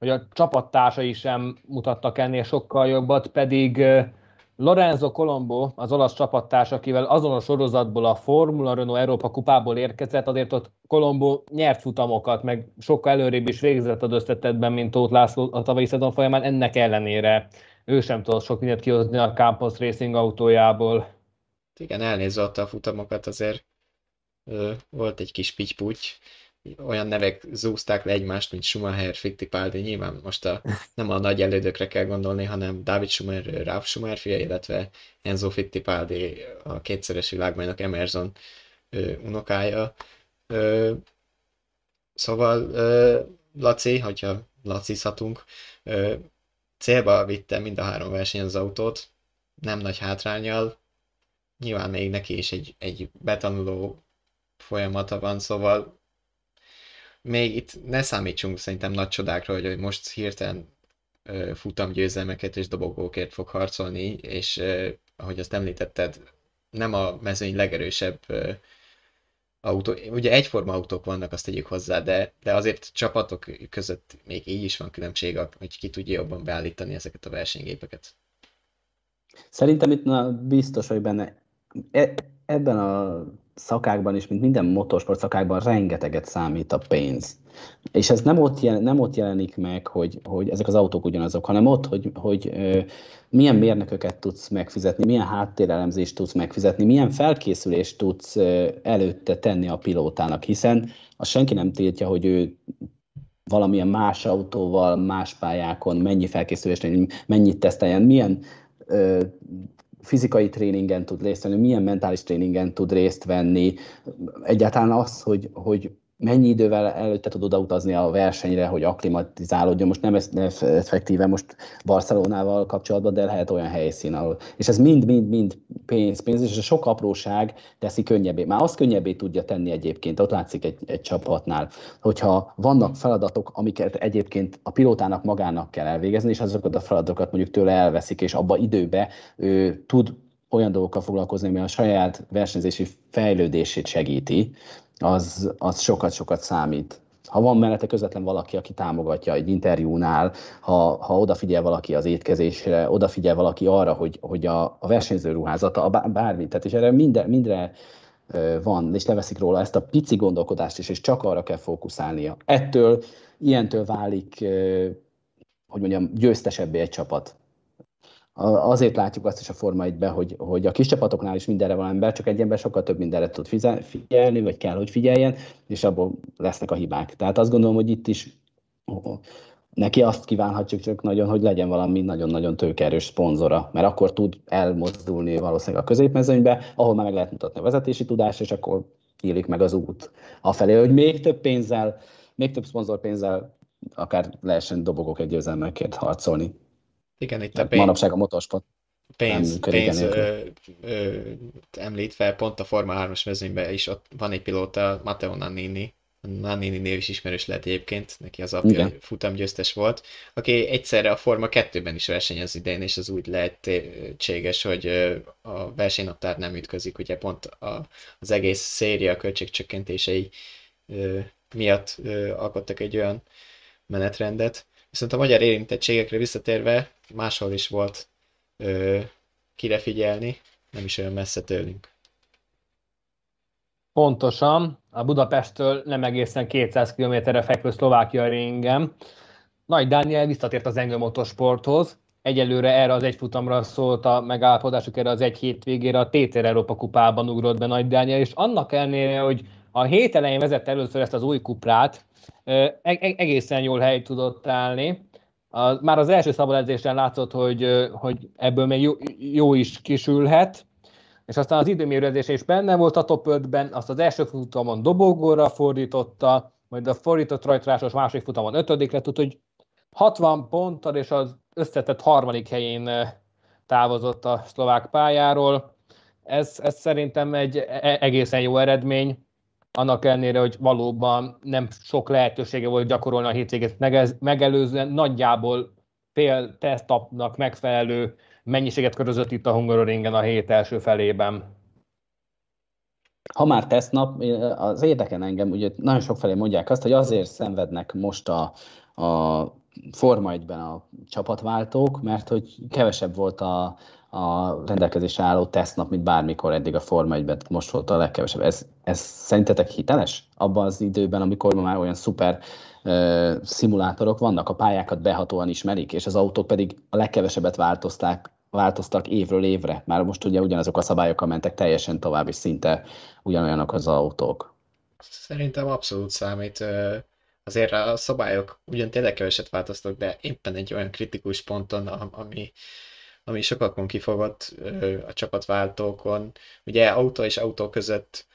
hogy a csapattársai sem mutattak ennél sokkal jobbat, pedig Lorenzo Colombo, az olasz csapattárs, akivel azon a sorozatból a Formula Renault Európa kupából érkezett, azért ott Colombo nyert futamokat, meg sokkal előrébb is végzett az összetetben, mint Tóth László a tavalyi szezon folyamán, ennek ellenére ő sem tudott sok mindent kihozni a Campos Racing autójából. Igen, elnézve a futamokat, azért ö, volt egy kis pityputy, olyan nevek zúzták le egymást, mint Schumacher, Fittipaldi, nyilván most a, nem a nagy elődökre kell gondolni, hanem David Schumacher, Ralf Schumacher fia, illetve Enzo Fittipaldi, a kétszeres világbajnok Emerson ö, unokája. Ö, szóval ö, Laci, hogyha lacizhatunk, ö, célba vitte mind a három verseny az autót, nem nagy hátrányjal, nyilván még neki is egy, egy betanuló folyamata van, szóval még itt ne számítsunk szerintem nagy csodákra, hogy, hogy most hirtelen futam győzelmeket és dobogókért fog harcolni, és ahogy azt említetted, nem a mezőny legerősebb autó, ugye egyforma autók vannak, azt tegyük hozzá, de, de azért csapatok között még így is van különbség, hogy ki tudja jobban beállítani ezeket a versenygépeket. Szerintem itt na, biztos hogy benne. E, ebben a szakákban is, mint minden motorsport szakákban rengeteget számít a pénz. És ez nem ott, jel, nem ott jelenik meg, hogy, hogy ezek az autók ugyanazok, hanem ott, hogy, hogy ö, milyen mérnököket tudsz megfizetni, milyen háttérelemzést tudsz megfizetni, milyen felkészülést tudsz ö, előtte tenni a pilótának, hiszen az senki nem tiltja, hogy ő valamilyen más autóval, más pályákon mennyi felkészülést, mennyit teszteljen, milyen ö, fizikai tréningen tud részt venni, milyen mentális tréningen tud részt venni, egyáltalán az, hogy, hogy mennyi idővel előtte tud odautazni a versenyre, hogy aklimatizálódjon. Most nem ez effektíve most Barcelonával kapcsolatban, de lehet olyan helyszín, ahol. És ez mind-mind-mind pénz, pénz, és a sok apróság teszi könnyebbé. Már azt könnyebbé tudja tenni egyébként, ott látszik egy, egy csapatnál, hogyha vannak feladatok, amiket egyébként a pilótának magának kell elvégezni, és azokat a feladatokat mondjuk tőle elveszik, és abba időbe ő tud olyan dolgokkal foglalkozni, ami a saját versenyzési fejlődését segíti, az, az sokat-sokat számít. Ha van mellette közvetlen valaki, aki támogatja egy interjúnál, ha, ha odafigyel valaki az étkezésre, odafigyel valaki arra, hogy, hogy a, a versenyző ruházata, a bármi, tehát és erre minden, mindre van, és leveszik róla ezt a pici gondolkodást is, és csak arra kell fókuszálnia. Ettől, ilyentől válik, hogy mondjam, győztesebbé egy csapat azért látjuk azt is a Forma 1 hogy, hogy a kis csapatoknál is mindenre van ember, csak egy ember sokkal több mindenre tud figyelni, vagy kell, hogy figyeljen, és abból lesznek a hibák. Tehát azt gondolom, hogy itt is neki azt kívánhatjuk csak nagyon, hogy legyen valami nagyon-nagyon tőkerős szponzora, mert akkor tud elmozdulni valószínűleg a középmezőnybe, ahol már meg lehet mutatni a vezetési tudást, és akkor nyílik meg az út afelé, hogy még több pénzzel, még több szponzorpénzzel akár lehessen dobogok egy győzelmekért harcolni. Igen, itt a pénz, manapság a motorsport pénz, pénz ö, ö, említve, pont a Forma 3-as mezőnyben is ott van egy pilóta, Matteo Nannini, Nannini név is ismerős lehet egyébként, neki az apja futamgyőztes volt, aki egyszerre a Forma 2-ben is versenyez idején, és az úgy lehetséges, hogy a versenynaptár nem ütközik, ugye pont a, az egész széria költségcsökkentései miatt alkottak egy olyan menetrendet. Viszont a magyar érintettségekre visszatérve, máshol is volt ö, kire figyelni, nem is olyan messze tőlünk. Pontosan, a Budapesttől nem egészen 200 km-re fekvő Szlovákia ringem. Nagy Dániel visszatért az Engel Motorsporthoz. Egyelőre erre az egy futamra szólt a megállapodásuk, erre az egy hétvégére a TTR Európa kupában ugrott be Nagy Dániel, és annak ellenére, hogy a hét elején vezette először ezt az új kuprát, e-, e-, egészen jól hely tudott állni. A, már az első szabadedzésen látszott, hogy, hogy ebből még jó, jó is kisülhet, és aztán az időmérőzés is benne volt a top 5-ben, azt az első futamon dobogóra fordította, majd a fordított rajtrásos második futamon ötödikre tud, hogy 60 ponttal és az összetett harmadik helyén távozott a szlovák pályáról. Ez, ez szerintem egy e, egészen jó eredmény, annak ellenére, hogy valóban nem sok lehetősége volt gyakorolni a hétvégét megelőzően, nagyjából fél tesztapnak megfelelő mennyiséget körözött itt a Hungaroringen a hét első felében. Ha már tesztnap, az érdekel engem, ugye nagyon sok felé mondják azt, hogy azért szenvednek most a, a Forma 1 a csapatváltók, mert hogy kevesebb volt a, a rendelkezésre álló tesztnap, mint bármikor eddig a Forma 1 most volt a legkevesebb. Ez, ez szerintetek hiteles? Abban az időben, amikor már olyan szuper uh, szimulátorok vannak, a pályákat behatóan ismerik, és az autók pedig a legkevesebbet változták, változtak évről évre. Már most ugye ugyanazok a szabályok mentek teljesen tovább, és szinte ugyanolyanok az autók. Szerintem abszolút számít. Azért a szabályok ugyan tényleg keveset változtak, de éppen egy olyan kritikus ponton, ami, ami sokakon kifogott a csapatváltókon. Ugye autó és autó között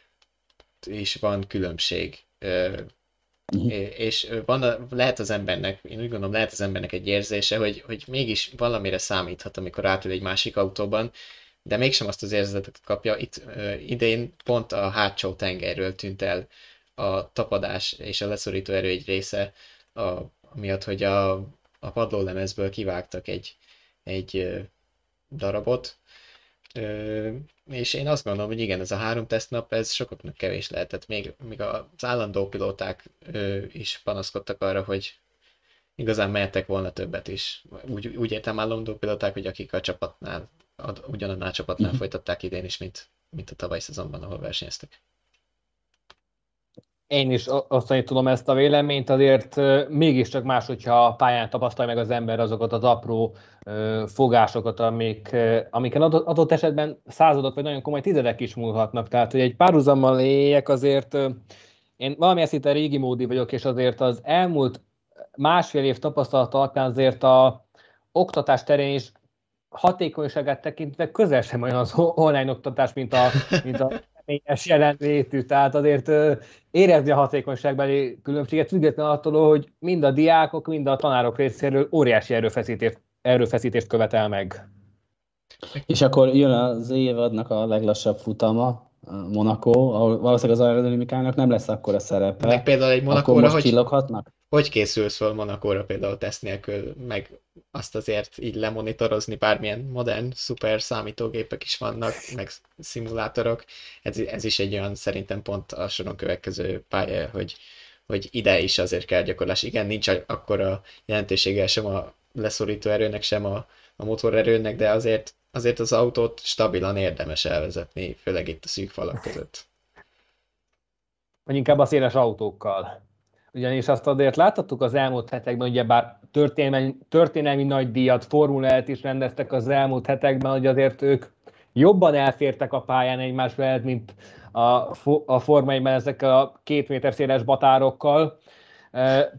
is van különbség. Uh-huh. És van, lehet az embernek, én úgy gondolom, lehet az embernek egy érzése, hogy, hogy mégis valamire számíthat, amikor átül egy másik autóban, de mégsem azt az érzetet kapja. Itt idén pont a hátsó tengerről tűnt el a tapadás és a leszorító erő egy része, a, miatt, hogy a, a padlólemezből kivágtak egy, egy darabot, és én azt gondolom, hogy igen, ez a három tesztnap, ez sokaknak kevés lehetett. Még, még az állandó pilóták is panaszkodtak arra, hogy igazán mehettek volna többet is. Úgy, úgy értem állandó pilóták, hogy akik a csapatnál, ugyanannál a csapatnál uh-huh. folytatták idén is, mint, mint a tavaly szezonban, ahol versenyeztek én is osztani tudom ezt a véleményt, azért mégiscsak más, hogyha a pályán tapasztalja meg az ember azokat az apró fogásokat, amik, amiken adott, esetben századok vagy nagyon komoly tizedek is múlhatnak. Tehát, hogy egy párhuzammal éljek azért, én valamilyen szinte régi módi vagyok, és azért az elmúlt másfél év tapasztalat alapján azért a oktatás terén is hatékonyságát tekintve közel sem olyan az online oktatás, mint a, mint a személyes jelenlétű, tehát azért érezni a hatékonyságbeli különbséget, függetlenül attól, hogy mind a diákok, mind a tanárok részéről óriási erőfeszítést, erőfeszítést követel meg. És akkor jön az évadnak a leglassabb futama, Monaco, valószínűleg az aerodinamikának nem lesz akkor a szerepe. Meg például egy Monakóra, most hogy... csilloghatnak? hogy készülsz fel Monakóra például teszt nélkül, meg azt azért így lemonitorozni, bármilyen modern, szuper számítógépek is vannak, meg szimulátorok. Ez, ez is egy olyan szerintem pont a soron következő pálya, hogy, hogy ide is azért kell gyakorlás. Igen, nincs akkor a jelentősége sem a leszorító erőnek, sem a, a motorerőnek, de azért, azért az autót stabilan érdemes elvezetni, főleg itt a szűk falak között. Vagy inkább a széles autókkal ugyanis azt azért láthattuk az elmúlt hetekben, ugyebár történelmi, történelmi nagy díjat, formulát is rendeztek az elmúlt hetekben, hogy azért ők jobban elfértek a pályán egymás mellett, mint a, a formaiban ezekkel a két méter széles batárokkal.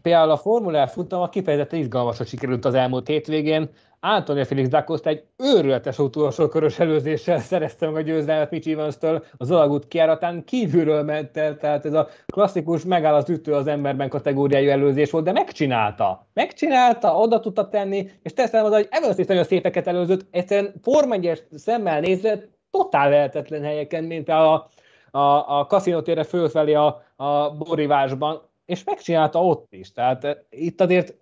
Például a Formula futama kifejezetten izgalmas, hogy sikerült az elmúlt hétvégén. Antonio Felix Dacost egy őrületes utolsó körös előzéssel szerezte meg a győzelmet Mitch Evans-től az alagút kiáratán kívülről ment el, tehát ez a klasszikus megáll az ütő az emberben kategóriájú előzés volt, de megcsinálta. Megcsinálta, oda tudta tenni, és teszem az, hogy Evans is nagyon szépeket előzött, egyszerűen Form szemmel nézve totál lehetetlen helyeken, mint a, a, a kaszinótérre fölfelé a, a borivásban, és megcsinálta ott is. Tehát eh, itt azért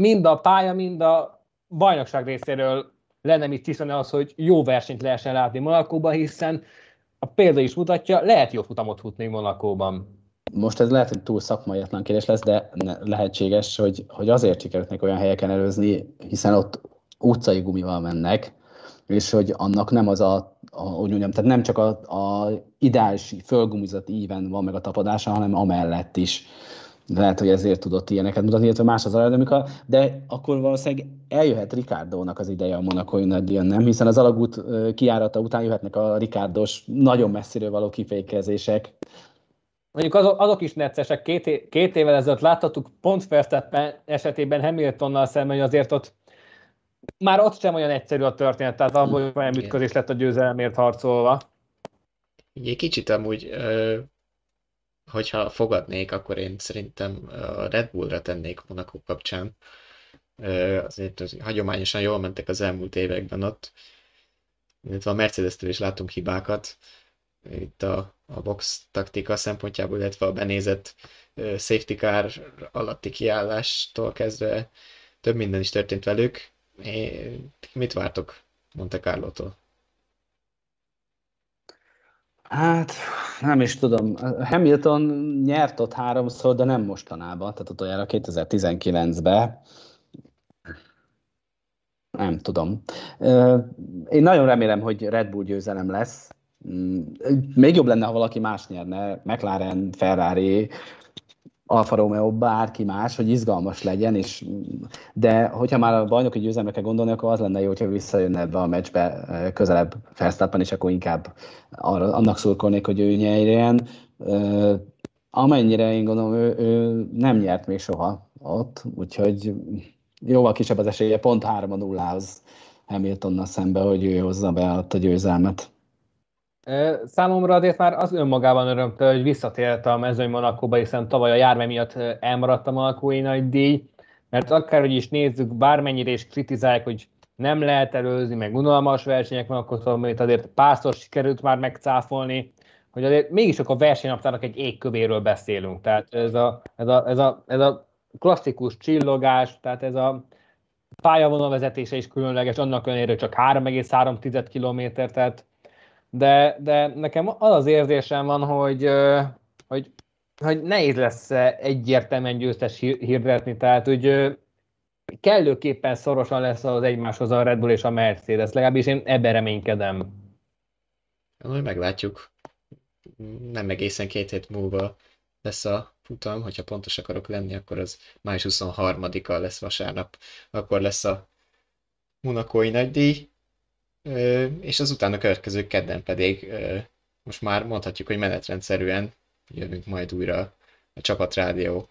mind a pálya, mind a bajnokság részéről lenne mit tisztani az, hogy jó versenyt lehessen látni Monakóban, hiszen a példa is mutatja, lehet jó futamot futni Monakóban. Most ez lehet, hogy túl szakmaiatlan kérdés lesz, de lehetséges, hogy, hogy azért sikerült olyan helyeken előzni, hiszen ott utcai gumival mennek, és hogy annak nem az a, a hogy mondjam, tehát nem csak a, a ideális fölgumizat íven van meg a tapadása, hanem amellett is. Lehet, hogy ezért tudott ilyeneket mutatni, illetve más az aerodinamika, de akkor valószínűleg eljöhet Ricardo-nak az ideje a Monakói nagydíjon, nem? Hiszen az alagút kiárata után jöhetnek a Ricardos nagyon messziről való kifékezések. Mondjuk azok, azok is neccesek. Két, két évvel ezelőtt láthattuk pont Verstappen esetében Hamiltonnal szemben, hogy azért ott már ott sem olyan egyszerű a történet, tehát abból hogy olyan ütközés lett a győzelemért harcolva. Egy kicsit amúgy, hogyha fogadnék, akkor én szerintem a Red Bullra tennék Monaco kapcsán. azért az, hagyományosan jól mentek az elmúlt években ott, illetve a Mercedes-től is látunk hibákat, itt a, a box taktika szempontjából, illetve a benézett safety car alatti kiállástól kezdve több minden is történt velük. É, mit vártok Monte Carlo-tól? Hát, nem is tudom. Hamilton nyert ott háromszor, de nem mostanában, tehát utoljára 2019-ben. Nem tudom. Én nagyon remélem, hogy Red Bull győzelem lesz. Mm, még jobb lenne, ha valaki más nyerne, McLaren, Ferrari, Alfa Romeo, bárki más, hogy izgalmas legyen, és, de hogyha már a bajnoki győzelmre kell gondolni, akkor az lenne jó, hogyha visszajönne ebbe a meccsbe közelebb Verstappen, és akkor inkább arra, annak szurkolnék, hogy ő nyerjen. Amennyire én gondolom, ő, ő nem nyert még soha ott, úgyhogy jóval kisebb az esélye, pont 3 0 az Hamiltonnal szembe, hogy ő hozza be a győzelmet. Számomra azért már az önmagában örömtől, hogy visszatért a mezőny Monakóba, hiszen tavaly a járvány miatt elmaradt a Monakói nagy díj, mert akárhogy is nézzük, bármennyire is kritizálják, hogy nem lehet előzni, meg unalmas versenyek van, akkor amit azért párszor sikerült már megcáfolni, hogy azért mégis a versenynaptának egy égkövéről beszélünk. Tehát ez a, ez a, ez a, ez a klasszikus csillogás, tehát ez a pályavonal vezetése is különleges, annak ellenére csak 3,3 km, tehát de, de nekem az az érzésem van, hogy, hogy, hogy nehéz lesz egyértelműen győztes hirdetni, tehát hogy kellőképpen szorosan lesz az egymáshoz a Red Bull és a Mercedes, legalábbis én ebben reménykedem. Majd meglátjuk. Nem egészen két hét múlva lesz a futam, hogyha pontos akarok lenni, akkor az május 23-a lesz vasárnap, akkor lesz a Monakói nagydíj, és az utána következő kedden pedig most már mondhatjuk, hogy menetrendszerűen jövünk majd újra a csapatrádió.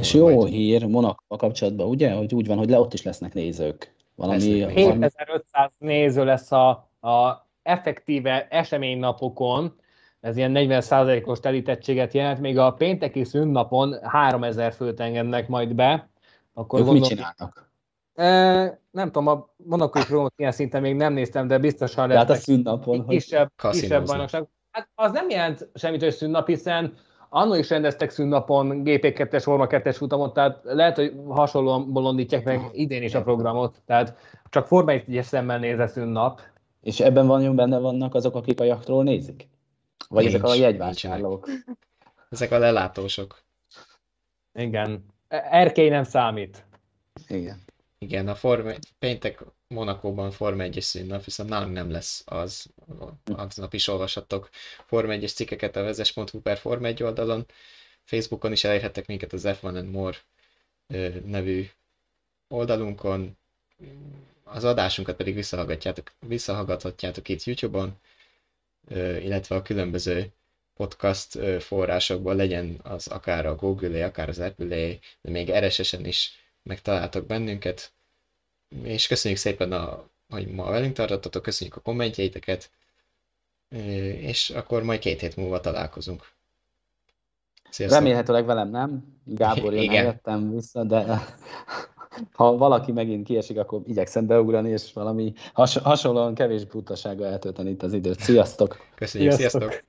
És jó majd... hír Monaco kapcsolatban, ugye, hogy úgy van, hogy le ott is lesznek nézők. Valami 7500 néző lesz a, a effektíve eseménynapokon, ez ilyen 40%-os telítettséget jelent, még a pénteki szünnapon 3000 főt engednek majd be. Akkor ők gondolom, mit csinálnak? Nem tudom, a Monakói Promot ilyen szinten még nem néztem, de biztosan lesz. Tehát a szünnapon. Kisebb, kisebb bajnokság. Hát az nem jelent semmit, hogy szünnap, hiszen annó is rendeztek szünnapon GP2-es, Forma 2-es futamot, tehát lehet, hogy hasonlóan bolondítják meg idén is a programot, tehát csak Forma 1 szemmel nézve szünnap. És ebben van, benne vannak azok, akik a jachtról nézik? Vagy Nincs, ezek a jegyvásárlók? Ezek a lelátósok. Igen. Erkély nem számít. Igen. Igen, a Form, péntek Monakóban Form 1-es színnap, viszont nálunk nem lesz az, aznap is olvashattok Form 1-es cikkeket a vezes.hu per Form 1 oldalon, Facebookon is elérhettek minket az F1 and More nevű oldalunkon, az adásunkat pedig visszahallgatjátok, visszahallgathatjátok itt YouTube-on, illetve a különböző podcast forrásokból legyen az akár a Google-é, akár az Apple-é, de még RSS-en is megtaláltok bennünket, és köszönjük szépen, a, hogy ma velünk tartottatok, köszönjük a kommentjeiteket, és akkor majd két hét múlva találkozunk. Sziasztok. Remélhetőleg velem nem. Gábor jön helyettem vissza, de *laughs* ha valaki megint kiesik, akkor igyekszem beugrani, és valami has- hasonlóan kevés butasággal eltölteni itt az időt. Sziasztok! Köszönjük, sziasztok! sziasztok.